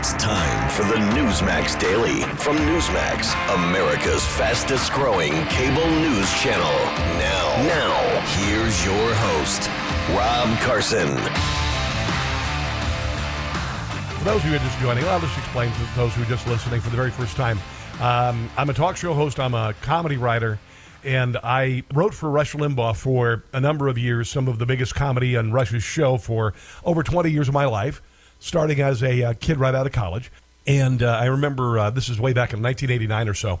It's time for the Newsmax Daily from Newsmax, America's fastest growing cable news channel. Now, now, here's your host, Rob Carson. For those of you who are just joining, I'll just explain to those who are just listening for the very first time. Um, I'm a talk show host, I'm a comedy writer, and I wrote for Rush Limbaugh for a number of years, some of the biggest comedy on Rush's show for over 20 years of my life starting as a uh, kid right out of college. And uh, I remember uh, this is way back in 1989 or so.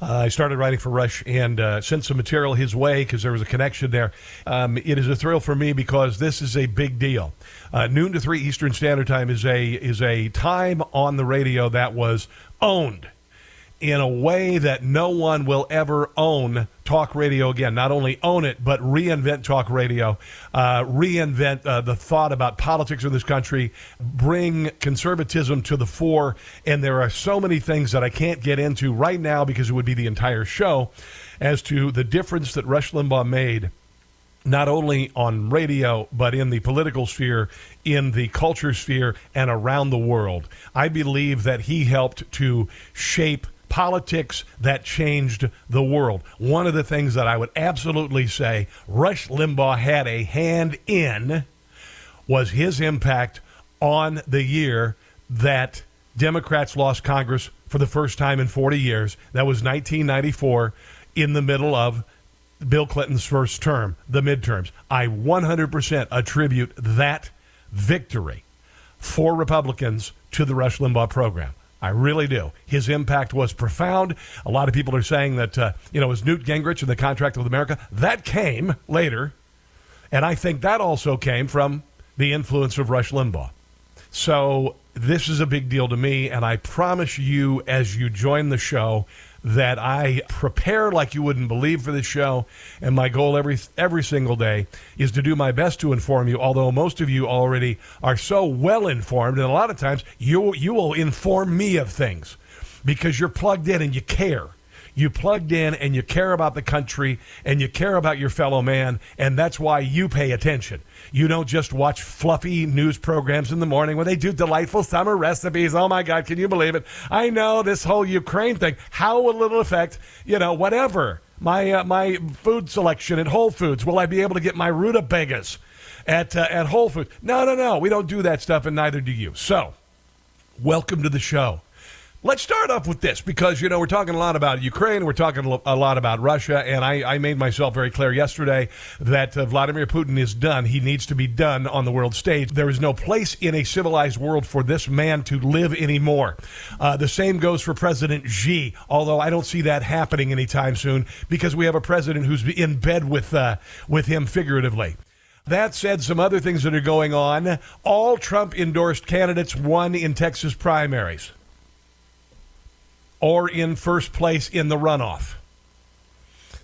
Uh, I started writing for Rush and uh, sent some material his way because there was a connection there. Um, it is a thrill for me because this is a big deal. Uh, noon to three Eastern Standard Time is a is a time on the radio that was owned in a way that no one will ever own talk radio again. Not only own it, but reinvent talk radio, uh, reinvent uh, the thought about politics in this country, bring conservatism to the fore. And there are so many things that I can't get into right now because it would be the entire show as to the difference that Rush Limbaugh made not only on radio, but in the political sphere, in the culture sphere, and around the world. I believe that he helped to shape politics that changed the world. One of the things that I would absolutely say Rush Limbaugh had a hand in was his impact on the year that Democrats lost Congress for the first time in 40 years. That was 1994 in the middle of Bill Clinton's first term, the midterms. I 100% attribute that victory for Republicans to the Rush Limbaugh program. I really do. His impact was profound. A lot of people are saying that, uh, you know, was Newt Gingrich and the contract with America. That came later. And I think that also came from the influence of Rush Limbaugh. So this is a big deal to me. And I promise you, as you join the show, that I prepare like you wouldn't believe for the show. And my goal every every single day is to do my best to inform you. Although most of you already are so well informed, and a lot of times you you will inform me of things because you're plugged in and you care you plugged in and you care about the country and you care about your fellow man, and that's why you pay attention. You don't just watch fluffy news programs in the morning when they do delightful summer recipes. Oh my God, can you believe it? I know this whole Ukraine thing. How will it affect, you know, whatever? My, uh, my food selection at Whole Foods. Will I be able to get my rutabagas at, uh, at Whole Foods? No, no, no. We don't do that stuff, and neither do you. So, welcome to the show. Let's start off with this because, you know, we're talking a lot about Ukraine, we're talking a lot about Russia, and I, I made myself very clear yesterday that uh, Vladimir Putin is done. He needs to be done on the world stage. There is no place in a civilized world for this man to live anymore. Uh, the same goes for President Xi, although I don't see that happening anytime soon because we have a president who's in bed with, uh, with him figuratively. That said, some other things that are going on. All Trump endorsed candidates won in Texas primaries or in first place in the runoff.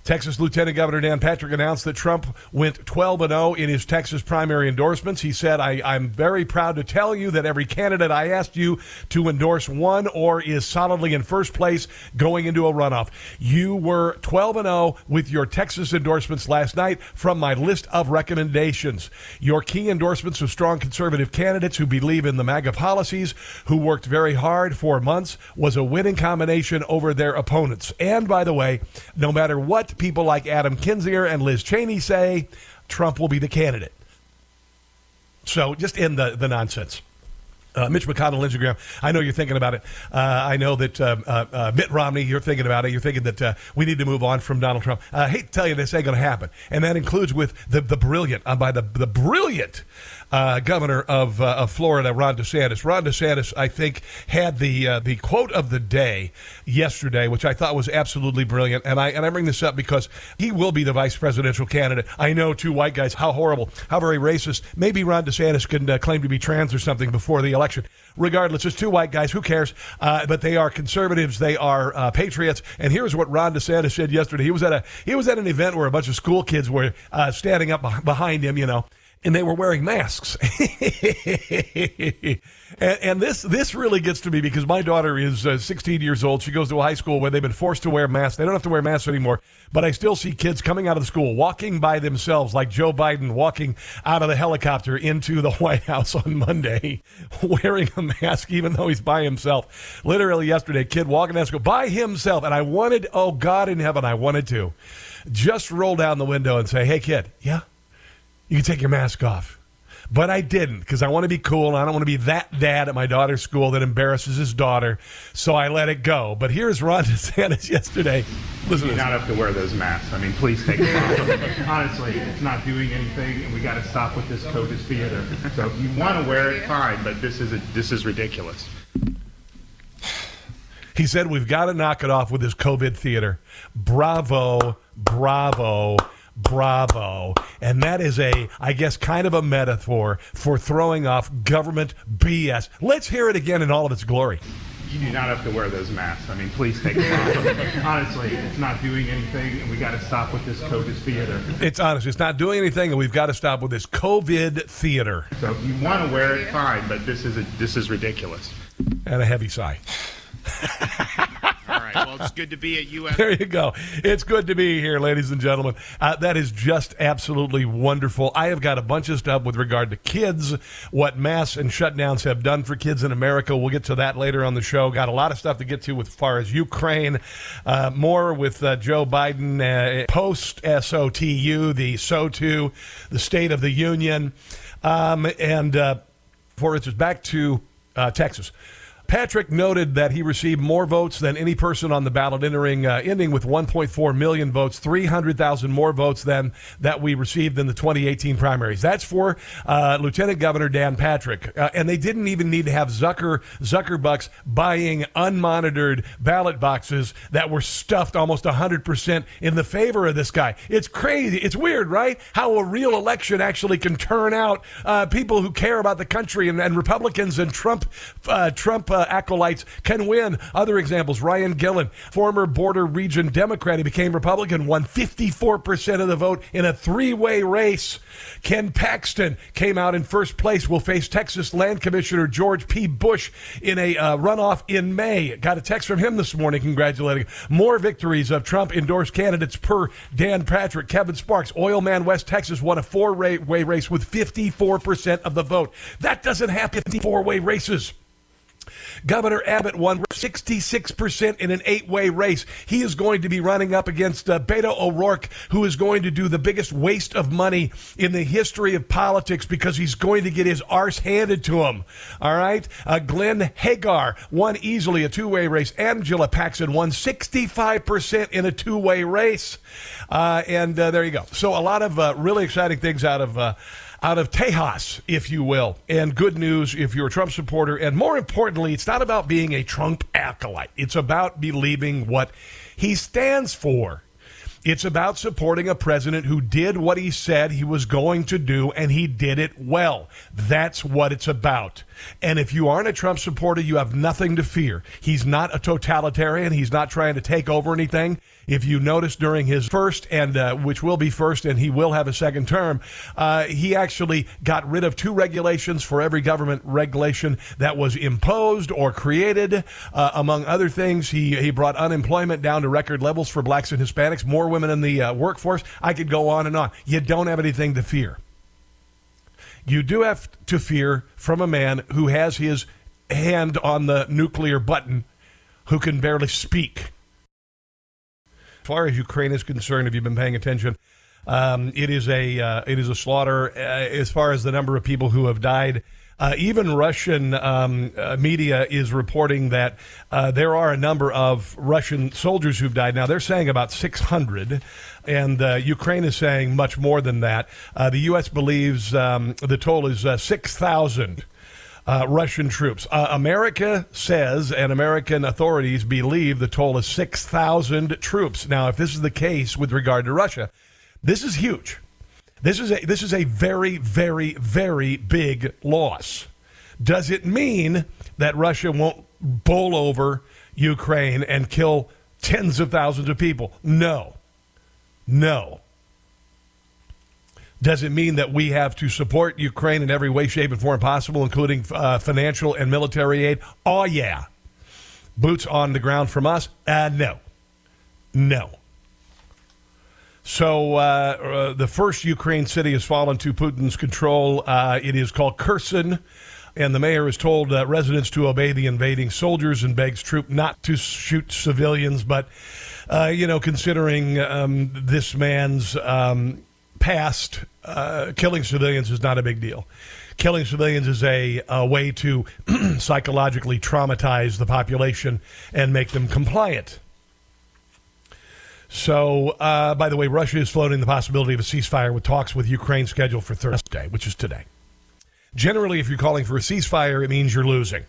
Texas Lieutenant Governor Dan Patrick announced that Trump went 12 0 in his Texas primary endorsements. He said, I, am very proud to tell you that every candidate I asked you to endorse won or is solidly in first place going into a runoff. You were 12 0 with your Texas endorsements last night from my list of recommendations. Your key endorsements of strong conservative candidates who believe in the MAGA policies, who worked very hard for months, was a winning combination over their opponents. And by the way, no matter what people like Adam Kinzinger and Liz Cheney say, Trump will be the candidate. So just end the, the nonsense. Uh, Mitch McConnell, Lindsey Graham. I know you're thinking about it. Uh, I know that uh, uh, uh Mitt Romney, you're thinking about it. You're thinking that uh, we need to move on from Donald Trump. I hate to tell you this ain't going to happen, and that includes with the the brilliant, by the the brilliant uh, governor of, uh, of Florida, Ron DeSantis. Ron DeSantis, I think, had the uh, the quote of the day yesterday, which I thought was absolutely brilliant. And I and I bring this up because he will be the vice presidential candidate. I know two white guys, how horrible, how very racist. Maybe Ron DeSantis can uh, claim to be trans or something before the election. Regardless, it's two white guys. Who cares? Uh, but they are conservatives. They are uh, patriots. And here's what Ron DeSantis said yesterday. He was at a he was at an event where a bunch of school kids were standing up behind him. You know and they were wearing masks. and, and, this this really gets to me because my daughter is uh, 16 years old. She goes to a high school where they've been forced to wear masks. They don't have to wear masks anymore, but I still see kids coming out of the school walking by themselves, like Joe Biden walking out of the helicopter into the White House on Monday, wearing a mask, even though he's by himself. Literally yesterday, kid walking down school by himself, and I wanted, oh God in heaven, I wanted to just roll down the window and say, "Hey, kid, yeah." You can take your mask off. But I didn't because I want to be cool and I don't want to be that dad at my daughter's school that embarrasses his daughter. So I let it go. But here's Ron DeSantis yesterday. Listen, you not have to wear those masks. I mean, please take them off. Honestly, it's not doing anything, and we got to stop with this COVID theater. So if you want to wear it, fine. But this is a, this is ridiculous. He said we've got to knock it off with this COVID theater. Bravo, bravo bravo. And that is a, I guess, kind of a metaphor for throwing off government BS. Let's hear it again in all of its glory. You do not have to wear those masks. I mean, please take them off. honestly, it's not doing anything, and we got to stop with this COVID theater. It's honest. It's not doing anything, and we've got to stop with this COVID theater. So if you want to wear it, fine, but this is a, this is ridiculous. And a heavy sigh. All right. Well, it's good to be at US. There you go. It's good to be here, ladies and gentlemen. Uh, that is just absolutely wonderful. I have got a bunch of stuff with regard to kids, what masks and shutdowns have done for kids in America. We'll get to that later on the show. Got a lot of stuff to get to with far as Ukraine. Uh, more with uh, Joe Biden uh, post SOTU, the SOTU, the State of the Union, um, and uh, for instance, back to uh, Texas. Patrick noted that he received more votes than any person on the ballot, entering uh, ending with 1.4 million votes, 300,000 more votes than that we received in the 2018 primaries. That's for uh, Lieutenant Governor Dan Patrick, uh, and they didn't even need to have Zucker Zuckerbucks buying unmonitored ballot boxes that were stuffed almost 100 percent in the favor of this guy. It's crazy. It's weird, right? How a real election actually can turn out uh, people who care about the country and, and Republicans and Trump uh, Trump uh, acolytes can win. Other examples Ryan Guillen, former border region Democrat, he became Republican, won 54% of the vote in a three way race. Ken Paxton came out in first place, will face Texas Land Commissioner George P. Bush in a uh, runoff in May. Got a text from him this morning congratulating more victories of Trump endorsed candidates per Dan Patrick. Kevin Sparks, oil man West Texas, won a four way race with 54% of the vote. That doesn't happen in four way races. Governor Abbott won 66% in an eight way race. He is going to be running up against uh, Beto O'Rourke, who is going to do the biggest waste of money in the history of politics because he's going to get his arse handed to him. All right? Uh, Glenn Hegar won easily a two way race. Angela Paxton won 65% in a two way race. Uh, and uh, there you go. So, a lot of uh, really exciting things out of uh, out of Tejas, if you will. And good news if you're a Trump supporter. And more importantly, it's not about being a Trump acolyte, it's about believing what he stands for. It's about supporting a president who did what he said he was going to do, and he did it well. That's what it's about. And if you aren't a Trump supporter, you have nothing to fear. He's not a totalitarian. He's not trying to take over anything. If you notice during his first, and uh, which will be first, and he will have a second term, uh, he actually got rid of two regulations for every government regulation that was imposed or created. Uh, among other things, he, he brought unemployment down to record levels for blacks and Hispanics, more women in the uh, workforce. I could go on and on. You don't have anything to fear. You do have to fear from a man who has his hand on the nuclear button who can barely speak far as Ukraine is concerned, if you've been paying attention, um, it is a uh, it is a slaughter uh, as far as the number of people who have died. Uh, even Russian um, uh, media is reporting that uh, there are a number of Russian soldiers who've died. Now they're saying about 600, and uh, Ukraine is saying much more than that. the U.S. believes um, the total is 6,000 uh, Russian troops. Uh, America says, and American authorities believe the toll is 6,000 troops. Now, if this is the case with regard to Russia, this is huge. This is a, this is a very, very, very big loss. Does it mean that Russia won't bowl over Ukraine and kill tens of thousands of people? No. No. Does it mean that we have to support Ukraine in every way, shape, and form possible, including uh, financial and military aid? Oh, yeah. Boots on the ground from us? Uh, no. No. So uh, uh, the first Ukraine city has fallen to Putin's control. Uh, it is called Kherson, and the mayor has told uh, residents to obey the invading soldiers and begs troops not to shoot civilians. But you know, considering um, this man's um, past, uh, killing civilians is not a big deal. Killing civilians is a, a way to psychologically traumatize the population and make them compliant. So, uh, by the way, Russia is floating the possibility of a ceasefire with talks with Ukraine scheduled for Thursday, which is today. Generally, if you're calling for a ceasefire, it means you're losing.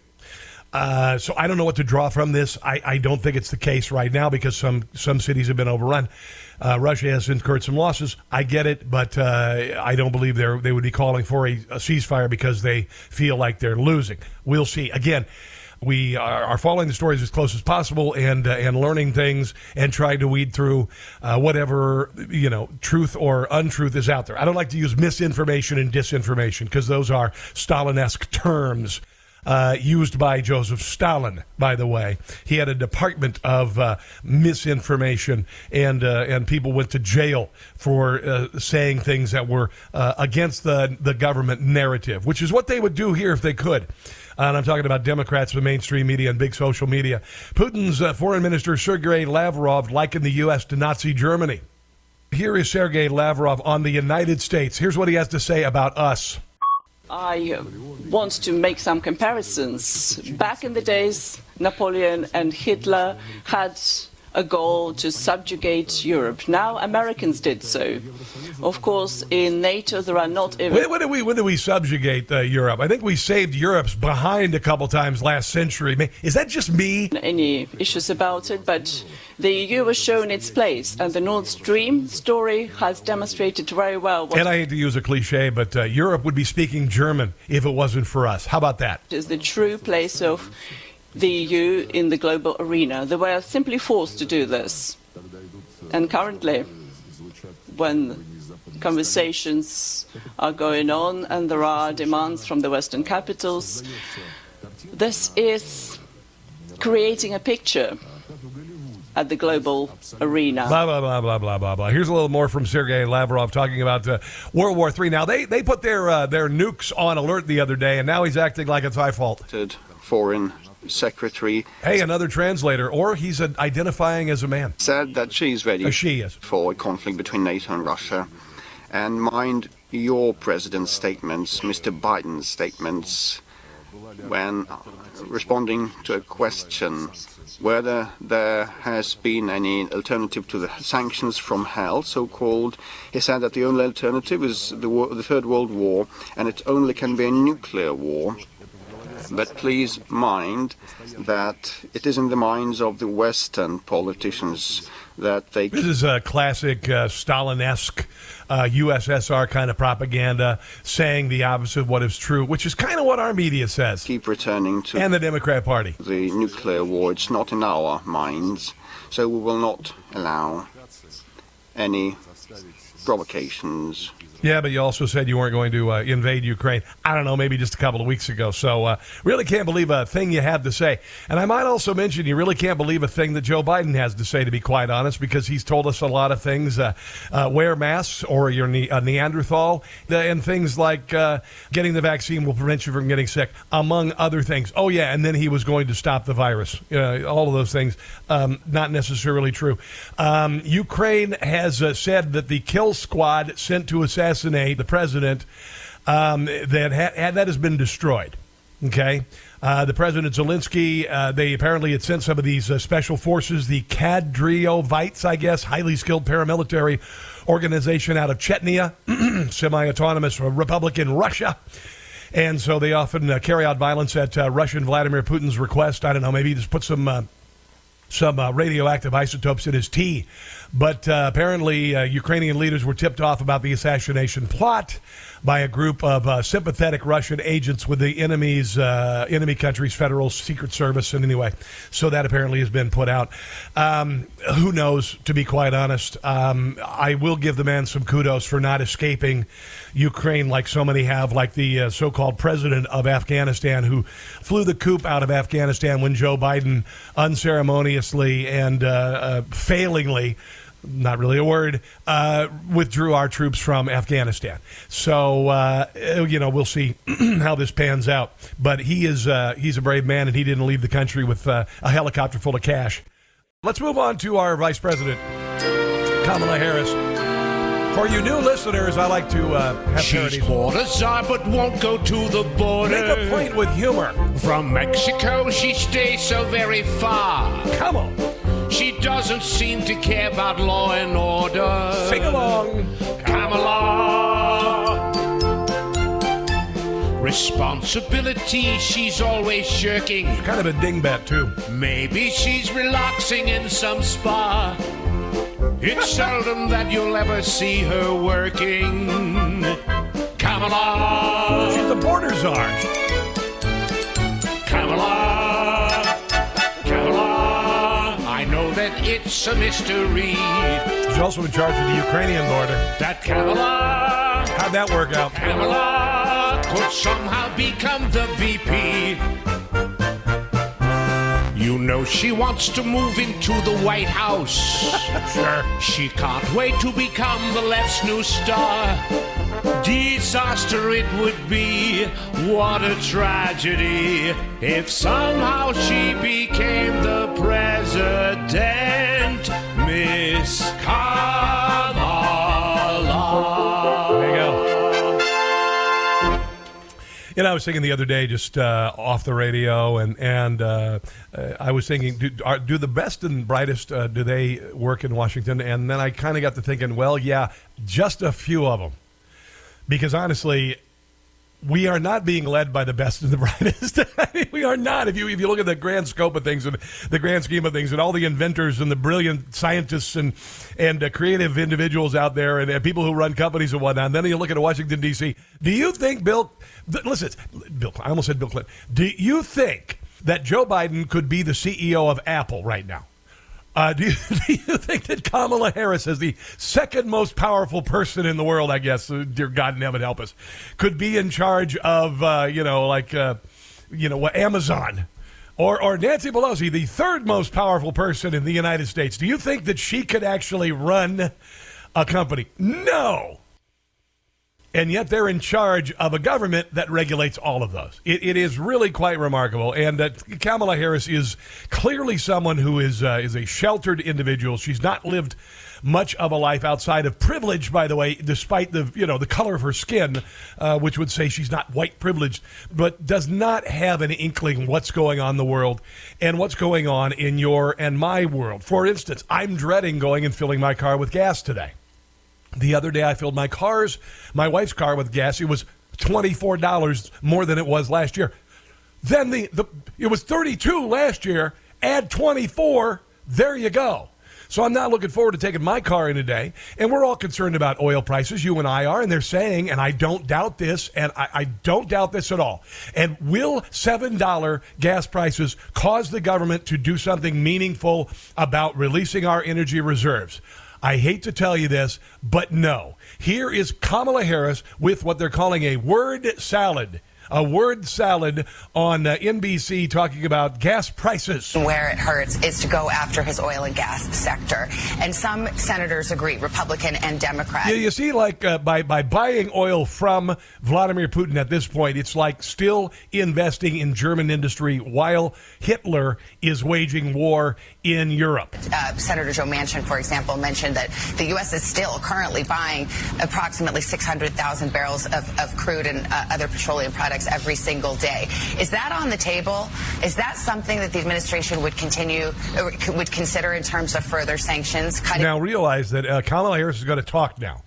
Uh, so I don't know what to draw from this. I, I, don't think it's the case right now because some some cities have been overrun. Uh, Russia has incurred some losses. I get it, but uh, I don't believe they they would be calling for a, a ceasefire because they feel like they're losing. We'll see. Again, we are, are, following the stories as close as possible and uh, and learning things and trying to weed through uh, whatever you know truth or untruth is out there. I don't like to use misinformation and disinformation because those are Stalinesque terms. Uh, used by Joseph Stalin, by the way. He had a department of uh, misinformation, and uh, and people went to jail for uh, saying things that were uh, against the the government narrative, which is what they would do here if they could. And I'm talking about Democrats, the mainstream media, and big social media. Putin's foreign minister Sergei Lavrov likened the U.S. to Nazi Germany. Here is Sergei Lavrov on the United States. Here's what he has to say about us. I want to make some comparisons. Back in the days, Napoleon and Hitler had a goal to subjugate Europe. Now Americans did so. Of course, in NATO there are not even. When, when did we when did we subjugate uh, Europe? I think we saved Europe's behind a couple times last century. Is that just me? Any issues about it, but the EU has shown its place, and the Nord Stream story has demonstrated very well. and I hate to use a cliche, but uh, Europe would be speaking German if it wasn't for us. How about that? Is the true place of the EU in the global arena. They were simply forced to do this. And currently, when conversations are going on and there are demands from the Western capitals, this is creating a picture at the global arena. Blah, blah, blah, blah, blah, blah, blah. Here's a little more from Sergei Lavrov talking about uh, World War III. Now, they, they put their, uh, their nukes on alert the other day, and now he's acting like it's my fault. Foreign secretary. Hey, another translator, or he's identifying as a man. Said that she's ready uh, she is. for a conflict between NATO and Russia. And mind your president's statements, Mr. Biden's statements, when responding to a question whether there has been any alternative to the sanctions from hell, so-called. He said that the only alternative is the, war, the Third World War, and it only can be a nuclear war. But please mind that it is in the minds of the Western politicians that they. This is a classic uh, Stalinesque uh, USSR kind of propaganda, saying the opposite of what is true, which is kind of what our media says. Keep returning to. And the Democrat Party. The nuclear war. It's not in our minds, so we will not allow any provocations yeah, but you also said you weren't going to uh, invade Ukraine. I don't know, maybe just a couple of weeks ago. So, uh, really can't believe a thing you have to say. And I might also mention you really can't believe a thing that Joe Biden has to say, to be quite honest, because he's told us a lot of things. Uh, uh wear masks or you're ne- a Neanderthal, and things like uh, getting the vaccine will prevent you from getting sick, among other things. Oh, yeah, and then he was going to stop the virus. Uh, all of those things, um, not necessarily true. Um, Ukraine has said that the kill squad sent to assassinate assassinate the president um, that ha- that has been destroyed. Okay. Uh, the President Zelensky, uh, they apparently had sent some of these uh, special forces, the Kadyrovites, I guess, highly skilled paramilitary organization out of Chechnya, semi autonomous republic in Russia. And so they often uh, carry out violence at uh, Russian Vladimir Putin's request. I don't know, maybe he just put some uh, some uh, radioactive isotopes in his tea. But uh, apparently, uh, Ukrainian leaders were tipped off about the assassination plot by a group of uh, sympathetic Russian agents with the enemy's uh, enemy country's federal secret service. And anyway, so that apparently has been put out. Um, who knows? To be quite honest, um, I will give the man some kudos for not escaping Ukraine like so many have, like the uh, so-called president of Afghanistan who flew the coop out of Afghanistan when Joe Biden unceremoniously and uh, failingly not really a word, uh, withdrew our troops from Afghanistan. So uh, you know we'll see how this pans out. But he is uh, he's a brave man, and he didn't leave the country with uh, a helicopter full of cash. Let's move on to our vice president, Kamala Harris. For you new listeners, I like to uh, have She's parodies. border side but won't go to the border. Make a point with humor. From Mexico, she stays so very far. Come on, She doesn't seem to care about law and order. sing along. Kamala. Responsibility she's always shirking. Kind of a dingbat too. Maybe she's relaxing in some spa. It's seldom that you'll ever see her working. Kamala. She's the border czar. Kamala, it's a mystery She's also in charge of the Ukrainian border. that Kamala, How'd that work out? Kamala could somehow become the VP. You know she wants to move into the White House. Sure. She can't wait to become the left's new star. Disaster it would be. What a tragedy if somehow she became the president, Miss Kamala. There you go. You know, I was thinking the other day, just uh, off the radio, and and uh, I was thinking, do, are, do the best and brightest uh, do they work in Washington? And then I kind of got to thinking, well, yeah, just a few of them, because honestly, we are not being led by the best and the brightest. We are not. If you if you look at the grand scope of things and the grand scheme of things, and all the inventors and the brilliant scientists and and uh, creative individuals out there, and, uh, people who run companies and whatnot, and then you look at Washington D.C. Do you think Bill? Th- listen, Bill. I almost said Bill Clinton. Do you think that Joe Biden could be the CEO of Apple right now? Uh, do, you, do you think that Kamala Harris, as the second most powerful person in the world, I guess, uh, dear God in heaven help us, could be in charge of, uh, you know, like, uh, you know, Amazon? Or, or Nancy Pelosi, the third most powerful person in the United States. Do you think that she could actually run a company? No and yet they're in charge of a government that regulates all of those. It, it is really quite remarkable. And uh, Kamala Harris is clearly someone who is uh, is a sheltered individual. She's not lived much of a life outside of privilege, by the way, despite the you know the color of her skin, uh, which would say she's not white privileged, but does not have an inkling what's going on in the world and what's going on in your and my world. For instance, I'm dreading going and filling my car with gas today. The other day, I filled my car's, my wife's car with gas. It was twenty four dollars more than it was last year. Then the, the it was thirty two last year. Add twenty four. There you go. So I'm not looking forward to taking my car in today. And we're all concerned about oil prices. You and I are, and they're saying, and I don't doubt this, and I, I don't doubt this at all. And will seven dollar gas prices cause the government to do something meaningful about releasing our energy reserves? I hate to tell you this, but no. Here is Kamala Harris with what they're calling a word salad. A word salad on uh, NBC talking about gas prices. Where it hurts is to go after his oil and gas sector. And some senators agree, Republican and Democrat. You, you see, like uh, by by buying oil from Vladimir Putin at this point, it's like still investing in German industry while Hitler is waging war in Europe. Uh, Senator Joe Manchin, for example, mentioned that the U.S. is still currently buying approximately 600,000 barrels of, of crude and uh, other petroleum products every single day. Is that on the table? Is that something that the administration would continue, would consider in terms of further sanctions? Cutting Now realize that uh, Kamala Harris is going to talk now.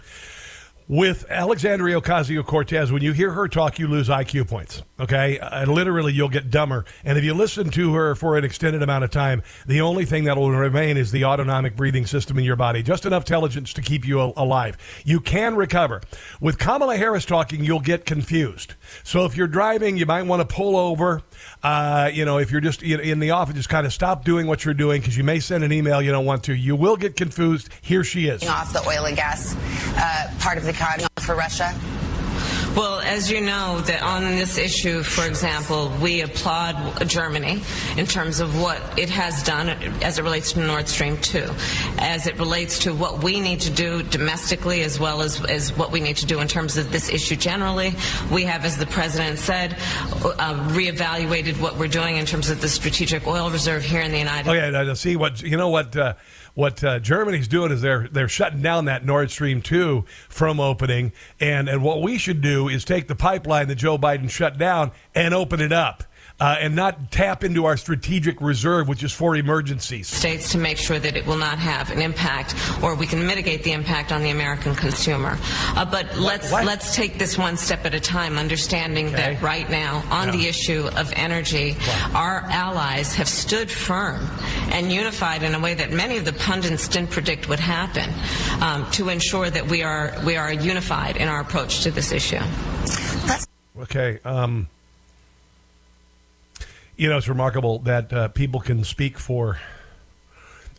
With Alexandria Ocasio Cortez, when you hear her talk, you lose IQ points. Okay, uh, literally, you'll get dumber. And if you listen to her for an extended amount of time, the only thing that will remain is the autonomic breathing system in your body, just enough intelligence to keep you alive. You can recover. With Kamala Harris talking, you'll get confused. So if you're driving, you might want to pull over. Uh, you know, if you're just in the office, just kind of stop doing what you're doing because you may send an email you don't want to. You will get confused. Here she is. Off the oil and gas uh, part of the economy for Russia. Well, as you know, that on this issue, for example, we applaud Germany in terms of what it has done as it relates to Nord Stream 2, as it relates to what we need to do domestically as well as, as what we need to do in terms of this issue generally. We have, as the President said, uh, reevaluated what we're doing in terms of the strategic oil reserve here in the United States. Okay, see what, you know what, uh, what uh, Germany's doing is they're they're shutting down that Nord Stream two from opening, and and what we should do is take the pipeline that Joe Biden shut down and open it up uh, and not tap into our strategic reserve, which is for emergencies. States to make sure that it will not have an impact, or we can mitigate the impact on the American consumer. Uh, but let's what? let's take this one step at a time, understanding okay. that right now on the issue of energy, what? our allies have stood firm and unified in a way that many of the pundits didn't predict would happen um, to ensure that we are we are unified in our approach to this issue. Okay. Um, you know, it's remarkable that uh, people can speak for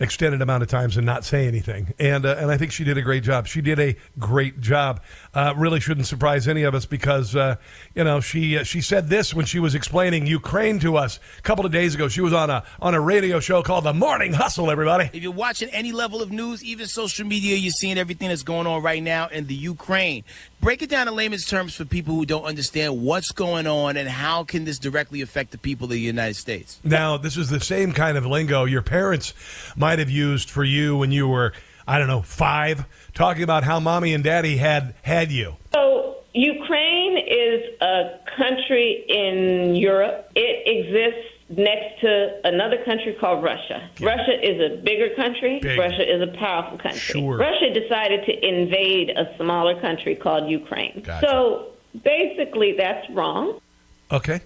extended amount of times and not say anything. And uh, and I think she did a great job. She did a great job. Uh, really shouldn't surprise any of us because uh, you know she uh, she said this when she was explaining Ukraine to us a couple of days ago. She was on a on a radio show called The Morning Hustle. Everybody, if you're watching any level of news, even social media, you're seeing everything that's going on right now in the Ukraine. Break it down in layman's terms for people who don't understand what's going on and how can this directly affect the people of the United States. Now, this is the same kind of lingo your parents might have used for you when you were, I don't know, five, talking about how mommy and daddy had had you. So, Ukraine is a country in Europe. It exists next to another country called Russia. Yeah. Russia is a bigger country. Big. Russia is a powerful country. Sure. Russia decided to invade a smaller country called Ukraine. Gotcha. So basically, that's wrong. Okay.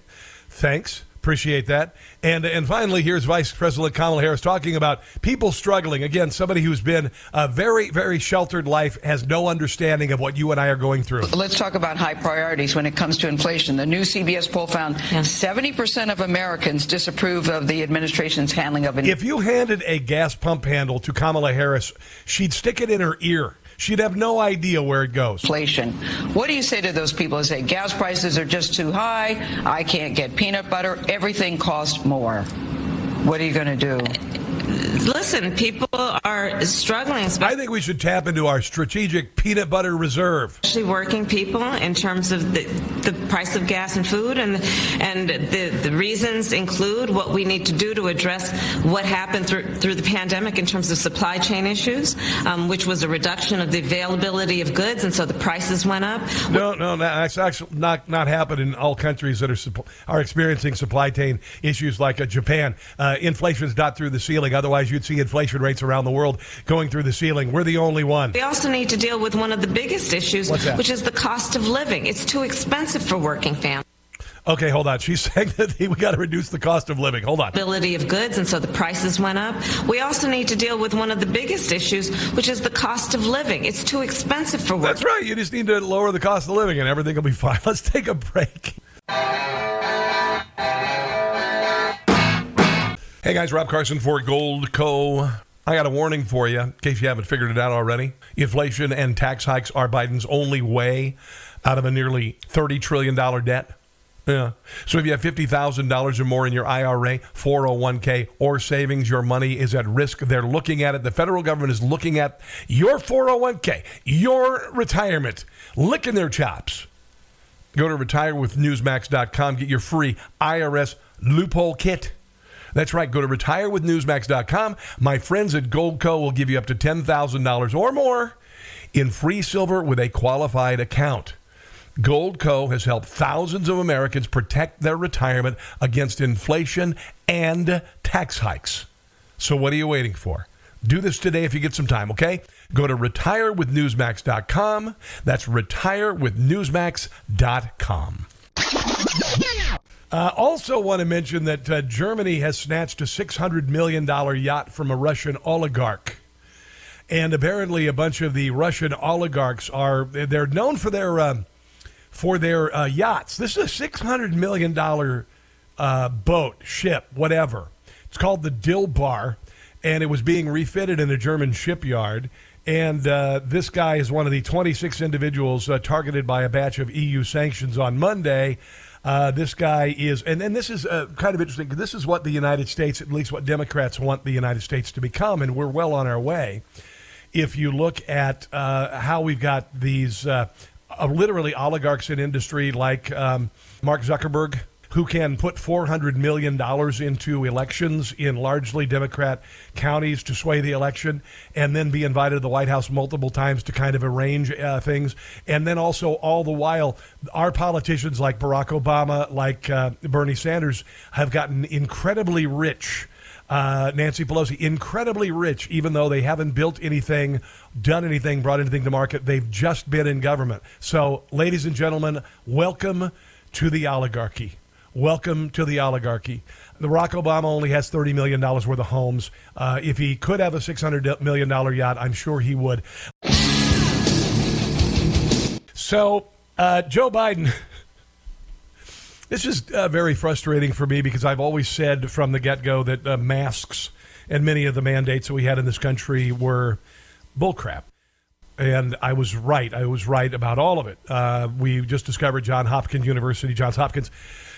Thanks. Appreciate that. And and finally, here's Vice President Kamala Harris talking about people struggling. Again, somebody who's been a very, very sheltered life has no understanding of what you and I are going through. Let's talk about high priorities when it comes to inflation. The new CBS poll found 70% of Americans disapprove of the administration's handling of it. If you handed a gas pump handle to Kamala Harris, she'd stick it in her ear she'd have no idea where it goes. Inflation. What do you say to those people who say gas prices are just too high? I can't get peanut butter. Everything costs more. What are you going to do? Listen, people are struggling. I think we should tap into our strategic peanut butter reserve. Especially working people in terms of the, the price of gas and food, and and the, the reasons include what we need to do to address what happened through, through the pandemic in terms of supply chain issues, um, which was a reduction of the availability of goods, and so the prices went up. No, no, that's actually not not happened in all countries that are are experiencing supply chain issues like uh, Japan. Uh, inflation's not through the ceiling. Otherwise, you'd see inflation rates around the world going through the ceiling. We're the only one. We also need to deal with one of the biggest issues, which is the cost of living. It's too expensive for working families. Okay, hold on. She's saying that we got to reduce the cost of living. Hold on. Ability of goods, and so the prices went up. We also need to deal with one of the biggest issues, which is the cost of living. It's too expensive for work. That's right. You just need to lower the cost of living, and everything will be fine. Let's take a break. Hey guys, Rob Carson for Goldco. I got a warning for you in case you haven't figured it out already. Inflation and tax hikes are Biden's only way out of a nearly $30 trillion debt. Yeah. So if you have $50,000 or more in your IRA, 401k, or savings, your money is at risk. They're looking at it. The federal government is looking at your 401k, your retirement, licking their chops. Go to retirewithnewsmax.com, get your free IRS loophole kit. That's right. Go to retirewithnewsmax.com. My friends at Goldco will give you up to $10,000 or more in free silver with a qualified account. Goldco has helped thousands of Americans protect their retirement against inflation and tax hikes. So, what are you waiting for? Do this today if you get some time, okay? Go to retirewithnewsmax.com. That's retirewithnewsmax.com. Uh, also, want to mention that uh, Germany has snatched a $600 million yacht from a Russian oligarch. And apparently, a bunch of the Russian oligarchs are, they're known for their, uh, for their uh, yachts. This is a $600 million uh, boat, ship, whatever. It's called the Dilbar, and it was being refitted in a German shipyard. And uh, this guy is one of the 26 individuals uh, targeted by a batch of EU sanctions on Monday. Uh, this guy is, and, and this is uh, kind of interesting. This is what the United States, at least what Democrats want the United States to become, and we're well on our way. If you look at uh, how we've got these uh, literally oligarchs in industry like um, Mark Zuckerberg, who can put $400 million into elections in largely Democrat counties to sway the election, and then be invited to the White House multiple times to kind of arrange uh, things. And then also, all the while, our politicians like Barack Obama, like uh, Bernie Sanders, have gotten incredibly rich. Uh, Nancy Pelosi, incredibly rich, even though they haven't built anything, done anything, brought anything to market. They've just been in government. So, ladies and gentlemen, welcome to the oligarchy. Welcome to the oligarchy. The Barack Obama only has $30 million worth of homes. Uh, if he could have a $600 million yacht, I'm sure he would. So, uh, Joe Biden. This is uh, very frustrating for me because I've always said from the get go that uh, masks and many of the mandates that we had in this country were bullcrap and I was right. I was right about all of it. Uh, we just discovered John Hopkins University, Johns Hopkins,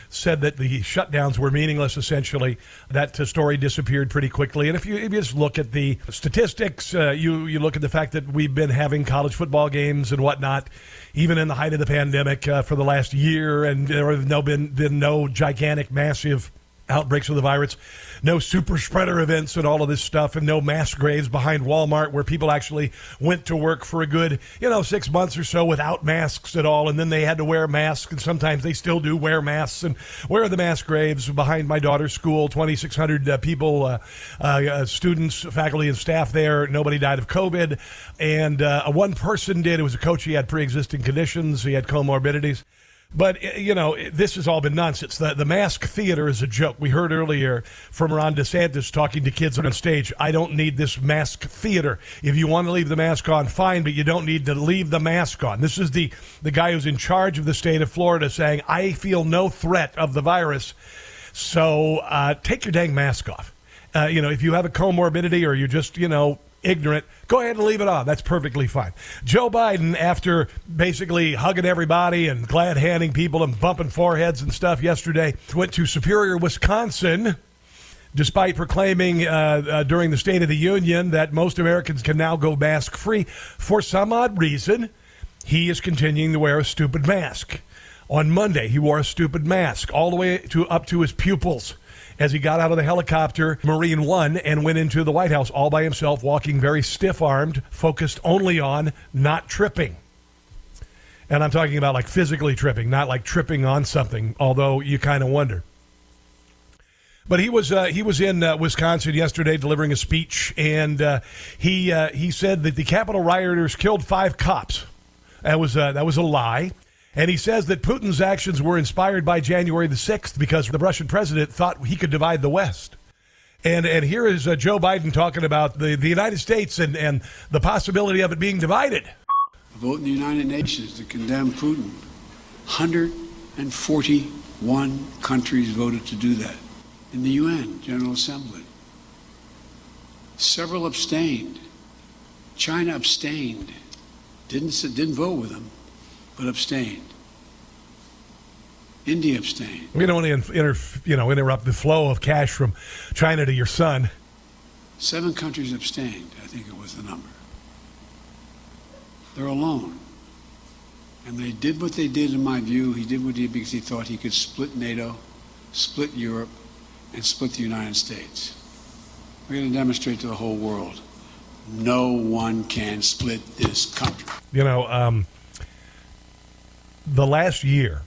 said that the shutdowns were meaningless. Essentially, that uh, story disappeared pretty quickly. And if you, if you just look at the statistics, uh, you you look at the fact that we've been having college football games and whatnot, even in the height of the pandemic uh, for the last year, and there have no been been no gigantic, massive outbreaks of the virus, no super spreader events and all of this stuff, and no mass graves behind Walmart where people actually went to work for a good, you know, six months or so without masks at all, and then they had to wear masks, and sometimes they still do wear masks. And where are the mass graves behind my daughter's school? 2,600 uh, people, uh, uh, students, faculty, and staff there. Nobody died of COVID, and uh, one person did. It was a coach. He had pre-existing conditions. He had comorbidities. But, eh, you know, this has all been nonsense. The, the mask theater is a joke. We heard earlier from Ron DeSantis talking to kids on stage. I don't need this mask theater. If you want to leave the mask on, fine, but you don't need to leave the mask on. This is the, the guy who's in charge of the state of Florida saying, I feel no threat of the virus. So uh, take your dang mask off. Uh, you know, if you have a comorbidity or you're just, you know, ignorant, go ahead and leave it on. That's perfectly fine. Joe Biden, after basically hugging everybody and glad handing people and bumping foreheads and stuff yesterday, went to Superior, Wisconsin. Despite proclaiming uh, uh, during the State of the Union that most Americans can now go mask free, for some odd reason, he is continuing to wear a stupid mask. On Monday, he wore a stupid mask all the way to up to his pupils as he got out of the helicopter, Marine One, and went into the White House all by himself, walking very stiff armed, focused only on not tripping. And I'm talking about like physically tripping, not like tripping on something, although you kind of wonder. But he was uh, he was in uh, Wisconsin yesterday delivering a speech, and uh, he uh, he said that the Capitol rioters killed five cops. That was uh, that was a lie. And he says that Putin's actions were inspired by January the 6th because the Russian president thought he could divide the West. And, and here is uh, Joe Biden talking about the, the United States and, and the possibility of it being divided. A vote in the United Nations to condemn Putin. 141 countries voted to do that in the UN General Assembly. Several abstained. China abstained. Didn't, didn't vote with them but abstained. India abstained. We don't want to inter, you know, interrupt the flow of cash from China to your son. Seven countries abstained, I think it was the number. They're alone. And they did what they did, in my view. He did what he did because he thought he could split NATO, split Europe, and split the United States. We're going to demonstrate to the whole world no one can split this country. You know, um, the last year,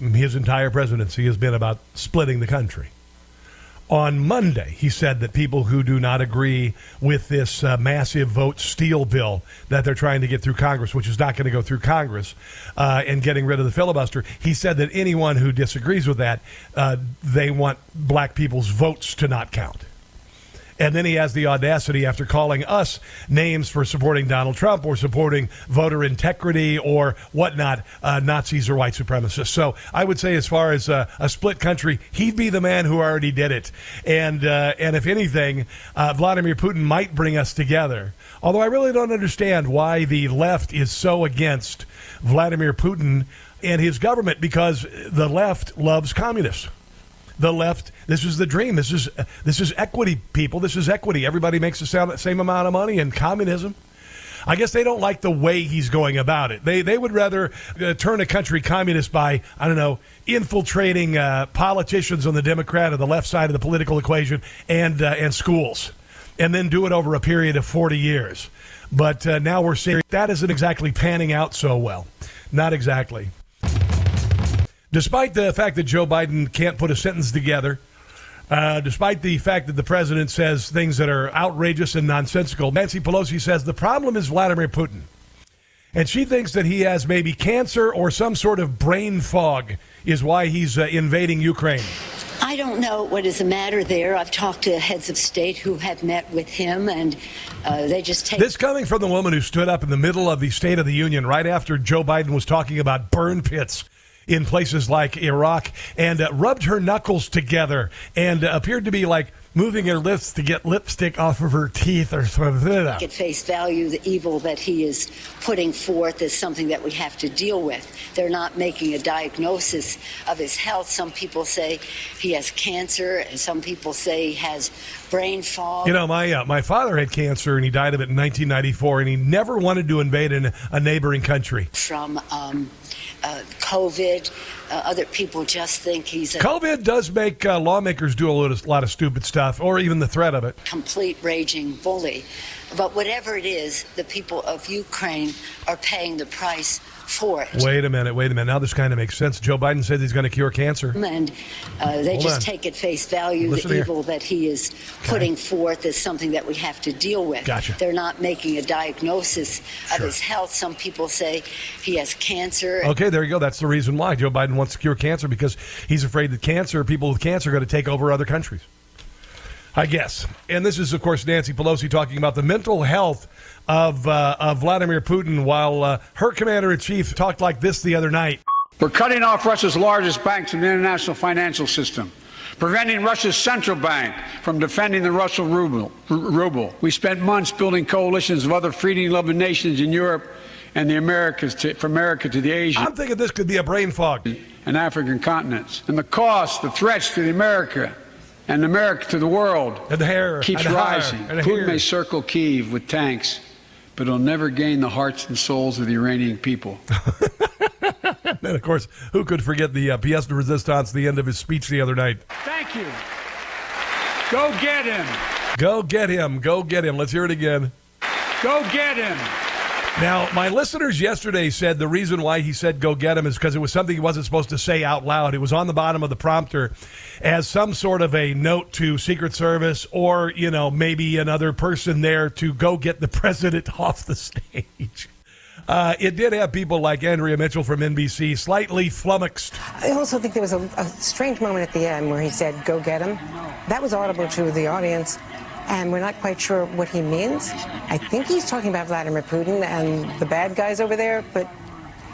his entire presidency has been about splitting the country. On Monday, he said that people who do not agree with this uh, massive vote steal bill that they're trying to get through Congress, which is not going to go through Congress, uh, and getting rid of the filibuster, he said that anyone who disagrees with that, uh, they want black people's votes to not count. And then he has the audacity, after calling us names for supporting Donald Trump or supporting voter integrity or whatnot, uh, Nazis or white supremacists. So I would say, as far as uh, a split country, he'd be the man who already did it. And uh, and if anything, uh, Vladimir Putin might bring us together. Although I really don't understand why the left is so against Vladimir Putin and his government, because the left loves communists the left. This is the dream. This is this is equity, people. This is equity. Everybody makes the same amount of money in communism. I guess they don't like the way he's going about it. They they would rather uh, turn a country communist by I don't know infiltrating uh, politicians on the Democrat or the left side of the political equation and uh, and schools, and then do it over a period of forty years. But uh, now we're seeing that isn't exactly panning out so well. Not exactly. Despite the fact that Joe Biden can't put a sentence together, uh, despite the fact that the president says things that are outrageous and nonsensical, Nancy Pelosi says the problem is Vladimir Putin. And she thinks that he has maybe cancer or some sort of brain fog, is why he's uh, invading Ukraine. I don't know what is the matter there. I've talked to heads of state who have met with him, and uh, they just take. This coming from the woman who stood up in the middle of the State of the Union right after Joe Biden was talking about burn pits in places like Iraq and uh, rubbed her knuckles together and uh, appeared to be like moving her lips to get lipstick off of her teeth or something. At face value, the evil that he is putting forth is something that we have to deal with. They're not making a diagnosis of his health. Some people say he has cancer, and some people say he has brain fog. You know, my uh, my father had cancer, and he died of it in 1994, and he never wanted to invade an, a neighboring country. From um, uh, COVID. Uh, other people just think he's a COVID does make uh, lawmakers do a lot, of, lot of stupid stuff, or even the threat of it. complete raging bully. But whatever it is, the people of Ukraine are paying the price for it. Wait a minute, wait a minute. Now this kind of makes sense. Joe Biden said he's going to cure cancer. And uh, they Hold just on. take at face value Listen the evil that he is putting forth as something that we have to deal with. Gotcha. They're not making a diagnosis of Sure. his health. Some people say he has cancer. Okay, there you go. That's the reason why Joe Biden wants to cure cancer because he's afraid that cancer, people with cancer, are going to take over other countries. I guess. And this is, of course, Nancy Pelosi talking about the mental health of, uh, of Vladimir Putin while uh, her commander in chief talked like this the other night. We're cutting off Russia's largest banks from the international financial system, preventing Russia's central bank from defending the Russian ruble. r- ruble. We spent months building coalitions of other freedom-loving nations in Europe and the Americas, to, from America to the Asian. I'm thinking this could be a brain fog. And African continents. And the cost, the threats to the America and America to the world and the hair, keeps and the hair, rising. and the Putin may circle Kiev with tanks, but he'll never gain the hearts and souls of the Iranian people. And, of course, who could forget the uh, pièce de resistance, the end of his speech the other night? Thank you. Go get him. Go get him. Go get him. Let's hear it again. Go get him. Now, my listeners yesterday said the reason why he said go get him is because it was something he wasn't supposed to say out loud. It was on the bottom of the prompter as some sort of a note to Secret Service or, you know, maybe another person there to go get the president off the stage. Uh, it did have people like Andrea Mitchell from NBC slightly flummoxed. I also think there was a, a strange moment at the end where he said, go get him. That was audible to the audience, and we're not quite sure what he means. I think he's talking about Vladimir Putin and the bad guys over there, but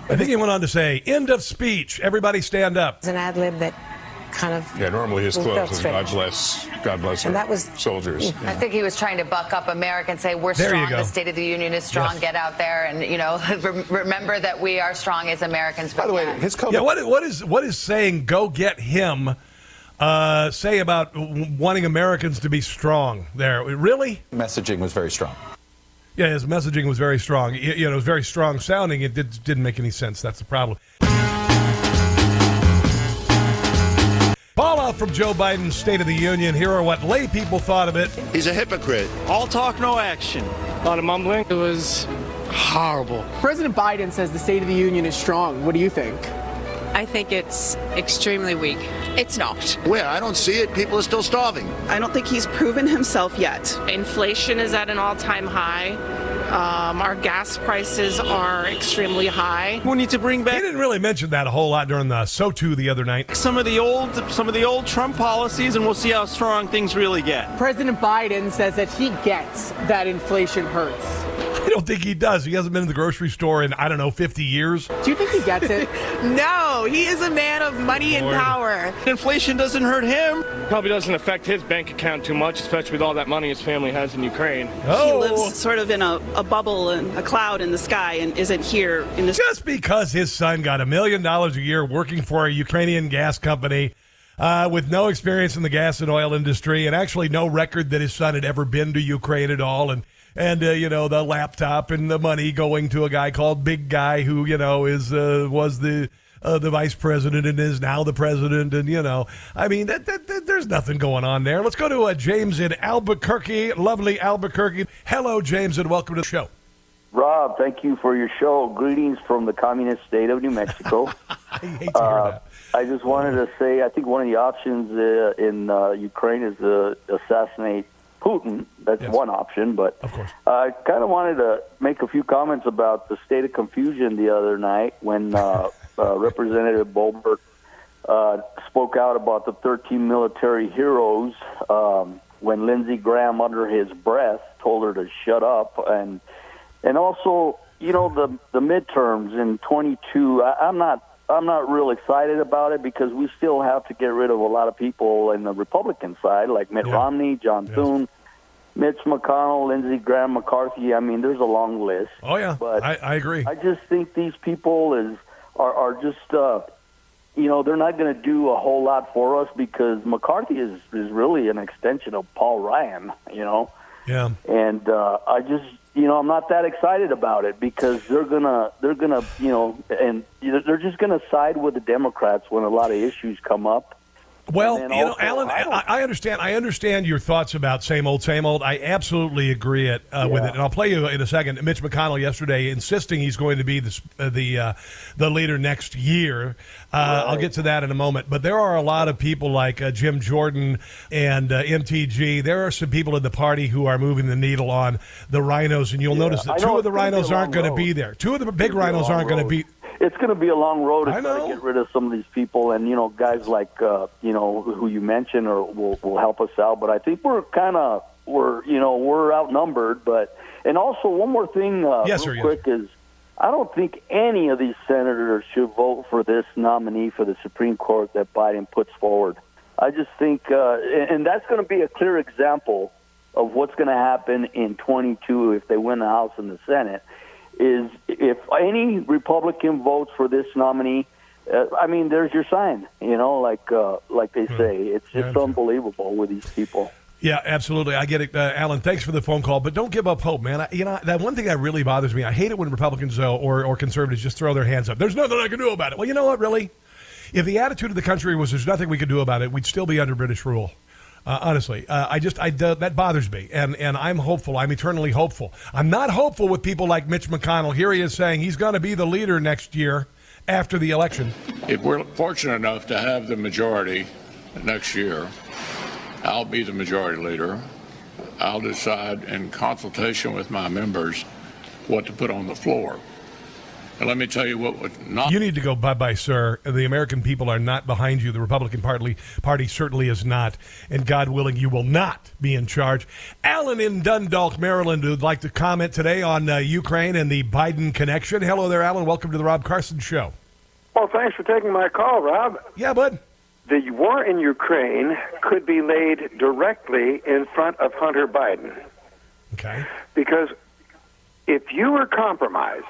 I think he went on to say, end of speech. Everybody stand up. it's an ad lib that kind of. Yeah, normally his felt quote is strange. God bless, God bless And that was- soldiers. Mm. I think he was trying to buck up America and say we're There strong. The State of the Union is strong. Yes. Get out there and you know remember that we are strong as Americans. By the way, his Yeah, what, what is what is saying go get him uh, say about w- wanting Americans to be strong there? Really? Messaging was very strong. Yeah, his messaging was very strong. Y- You know, it was very strong sounding. It did, didn't make any sense. That's the problem. Fallout from Joe Biden's State of the Union. Here are what lay people thought of it. He's a hypocrite. All talk, no action. A lot of mumbling. It was horrible. President Biden says the State of the Union is strong. What do you think? I think it's extremely weak. It's not. Where? I don't see it. People are still starving. I don't think he's proven himself yet. Inflation is at an all time high. Um, our gas prices are extremely high. We need to bring back. He didn't really mention that a whole lot during the SOTU the other night. Some of the old, some of the old Trump policies, and we'll see how strong things really get. President Biden says that he gets that inflation hurts. I don't think he does. He hasn't been in the grocery store in I don't know fifty years. Do you think he gets it? no, he is a man of money and Lord. power. Inflation doesn't hurt him. Probably doesn't affect his bank account too much, especially with all that money his family has in Ukraine. He Oh, lives sort of in a, a bubble and a cloud in the sky and isn't here in this. just because his son got a million dollars a year working for a Ukrainian gas company. Uh, with no experience in the gas and oil industry, and actually no record that his son had ever been to Ukraine at all, and and uh, you know the laptop and the money going to a guy called Big Guy, who you know is uh, was the uh, the vice president and is now the president, and you know, I mean, that, that, that- there's nothing going on there. Let's go to uh, James in Albuquerque, lovely Albuquerque. Hello, James, and welcome to the show. Rob, thank you for your show. Greetings from the communist state of New Mexico. I hate to hear that. I just wanted to say, I think one of the options uh, in uh, Ukraine is to assassinate Putin. That's one option, but of course. I kind of wanted to make a few comments about the state of confusion the other night when uh, uh, Representative Boebert uh, spoke out about the 13 military heroes um, when Lindsey Graham, under his breath, told her to shut up, and and also, you know, the the midterms in 22. I, I'm not I'm not real excited about it because we still have to get rid of a lot of people in the Republican side, like Mitt Romney, John Thune. Mitch McConnell, Lindsey Graham, McCarthy. I mean, there's a long list. Oh yeah, But I, I agree. I just think these people is are are just uh, you know they're not going to do a whole lot for us because McCarthy is is really an extension of Paul Ryan. You know, Yeah. and uh, I just you know I'm not that excited about it because they're gonna they're gonna you know and they're just gonna side with the Democrats when a lot of issues come up. Well, you know, Alan, I I, understand. I understand your thoughts about same old, same old. I absolutely agree it, uh, with it, and I'll play you in a second. Mitch McConnell yesterday insisting he's going to be the uh, the uh, the leader next year. Uh, I'll get to that in a moment. But there are a lot of people like uh, Jim Jordan and uh, MTG. There are some people in the party who are moving the needle on the RINOs, and you'll Yeah, notice that two of the gonna be a RINOs aren't going to be there. Two of the big It's gonna be a RINOs aren't going to be. It's going to be a long road to try to get rid of some of these people, and you know, guys like uh, you know who you mentioned or will will help us out. But I think we're kind of we're you know we're outnumbered. But and also one more thing, uh, Yes, real sir, yes. quick is I don't think any of these senators should vote for this nominee for the Supreme Court that Biden puts forward. I just think, uh, and and that's going to be a clear example of what's going to happen in 22 if they win the House and the Senate. Is if any Republican votes for this nominee, uh, I mean, there's your sign. You know, like uh, like they say, it's just unbelievable with these people. Yeah, absolutely. I get it, uh, Alan. Thanks for the phone call, but don't give up hope, man. I, you know that one thing that really bothers me. I hate it when Republicans uh, or or conservatives just throw their hands up. There's nothing I can do about it. Well, you know what? Really, if the attitude of the country was there's nothing we could do about it, we'd still be under British rule. Uh, honestly, uh, I just I that bothers me, and and I'm hopeful. I'm eternally hopeful. I'm not hopeful with people like Mitch McConnell. Here he is saying he's going to be the leader next year after the election. If we're fortunate enough to have the majority next year, I'll be the majority leader. I'll decide in consultation with my members what to put on the floor. And let me tell you what would not. You need to go bye bye, sir. The American people are not behind you. The Republican Party, party certainly is not. And God willing, you will not be in charge. Alan in Dundalk, Maryland, would like to comment today on uh, Ukraine and the Biden connection. Hello there, Alan. Welcome to the Rob Carson Show. Well, thanks for taking my call, Rob. Yeah, bud. The war in Ukraine could be laid directly in front of Hunter Biden. Okay. Because if you were compromised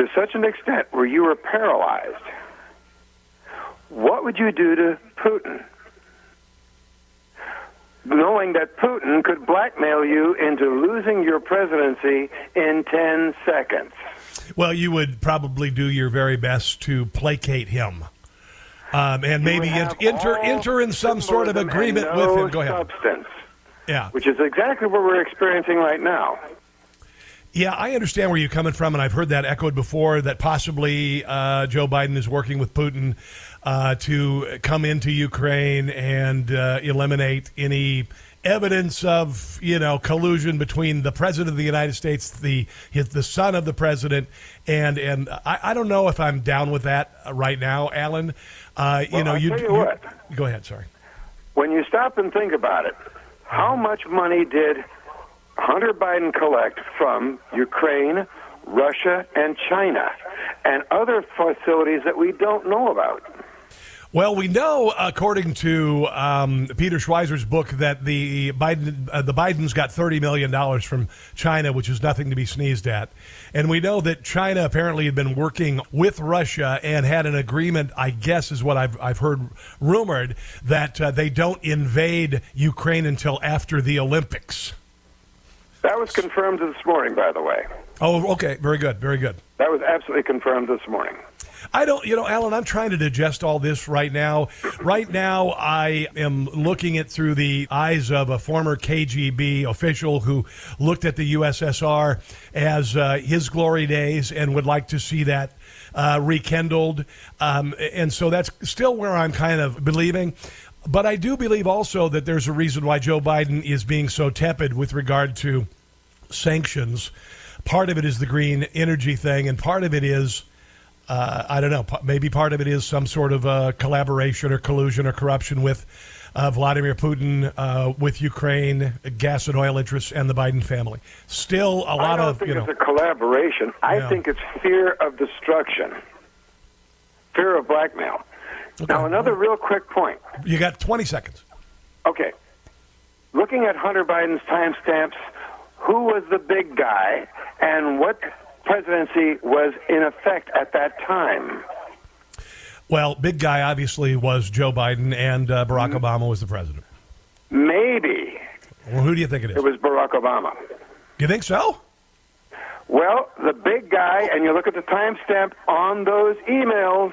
to such an extent where you were paralyzed, what would you do to Putin? Knowing that Putin could blackmail you into losing your presidency in 10 seconds. Well, you would probably do your very best to placate him. Um, and maybe enter enter in some sort of agreement no with him. Go ahead. Substance, Yeah. which is exactly what we're experiencing right now. Yeah, I understand where you're coming from, and I've heard that echoed before that possibly uh, Joe Biden is working with Putin. uh, to come into Ukraine and uh, eliminate any evidence of you know collusion between the president of the United States, the his, the son of the president, and and I, I don't know if I'm down with that right now, Alan. Uh, you Well, know, you, tell you you- what. Go ahead. Sorry. When you stop and think about it, how much money did Hunter Biden collect from Ukraine, Russia, and China, and other facilities that we don't know about? Well, we know, according to um, Peter Schweizer's book, that the Biden uh, the Bidens got thirty million dollars from China, which is nothing to be sneezed at. And we know that China apparently had been working with Russia and had an agreement. I guess is what I've I've heard rumored that uh, they don't invade Ukraine until after the Olympics. That was confirmed this morning, by the way. Oh, okay, very good, very good. That was absolutely confirmed this morning. I don't, you know, Alan, I'm trying to digest all this right now. Right now, I am looking at through the eyes of a former KGB official who looked at the USSR as uh, his glory days and would like to see that uh, rekindled. Um, and so that's still where I'm kind of believing. But I do believe also that there's a reason why Joe Biden is being so tepid with regard to sanctions. Part of it is the green energy thing, and part of it is uh, I don't know, maybe part of it is some sort of uh, collaboration or collusion or corruption with uh, Vladimir Putin, uh, with Ukraine, gas and oil interests, and the Biden family. Still, a lot I don't of think you know. it's a collaboration. I Yeah. think it's fear of destruction, fear of blackmail. Now, another real quick point. You got 20 seconds. Okay. Looking at Hunter Biden's timestamps, who was the big guy and what presidency was in effect at that time? Well, big guy obviously was Joe Biden, and uh, Barack Mm-hmm. Obama was the president. Maybe Well, who do you think it is? it was Barack Obama. you think so? Well, the big guy, and you look at the timestamp on those emails,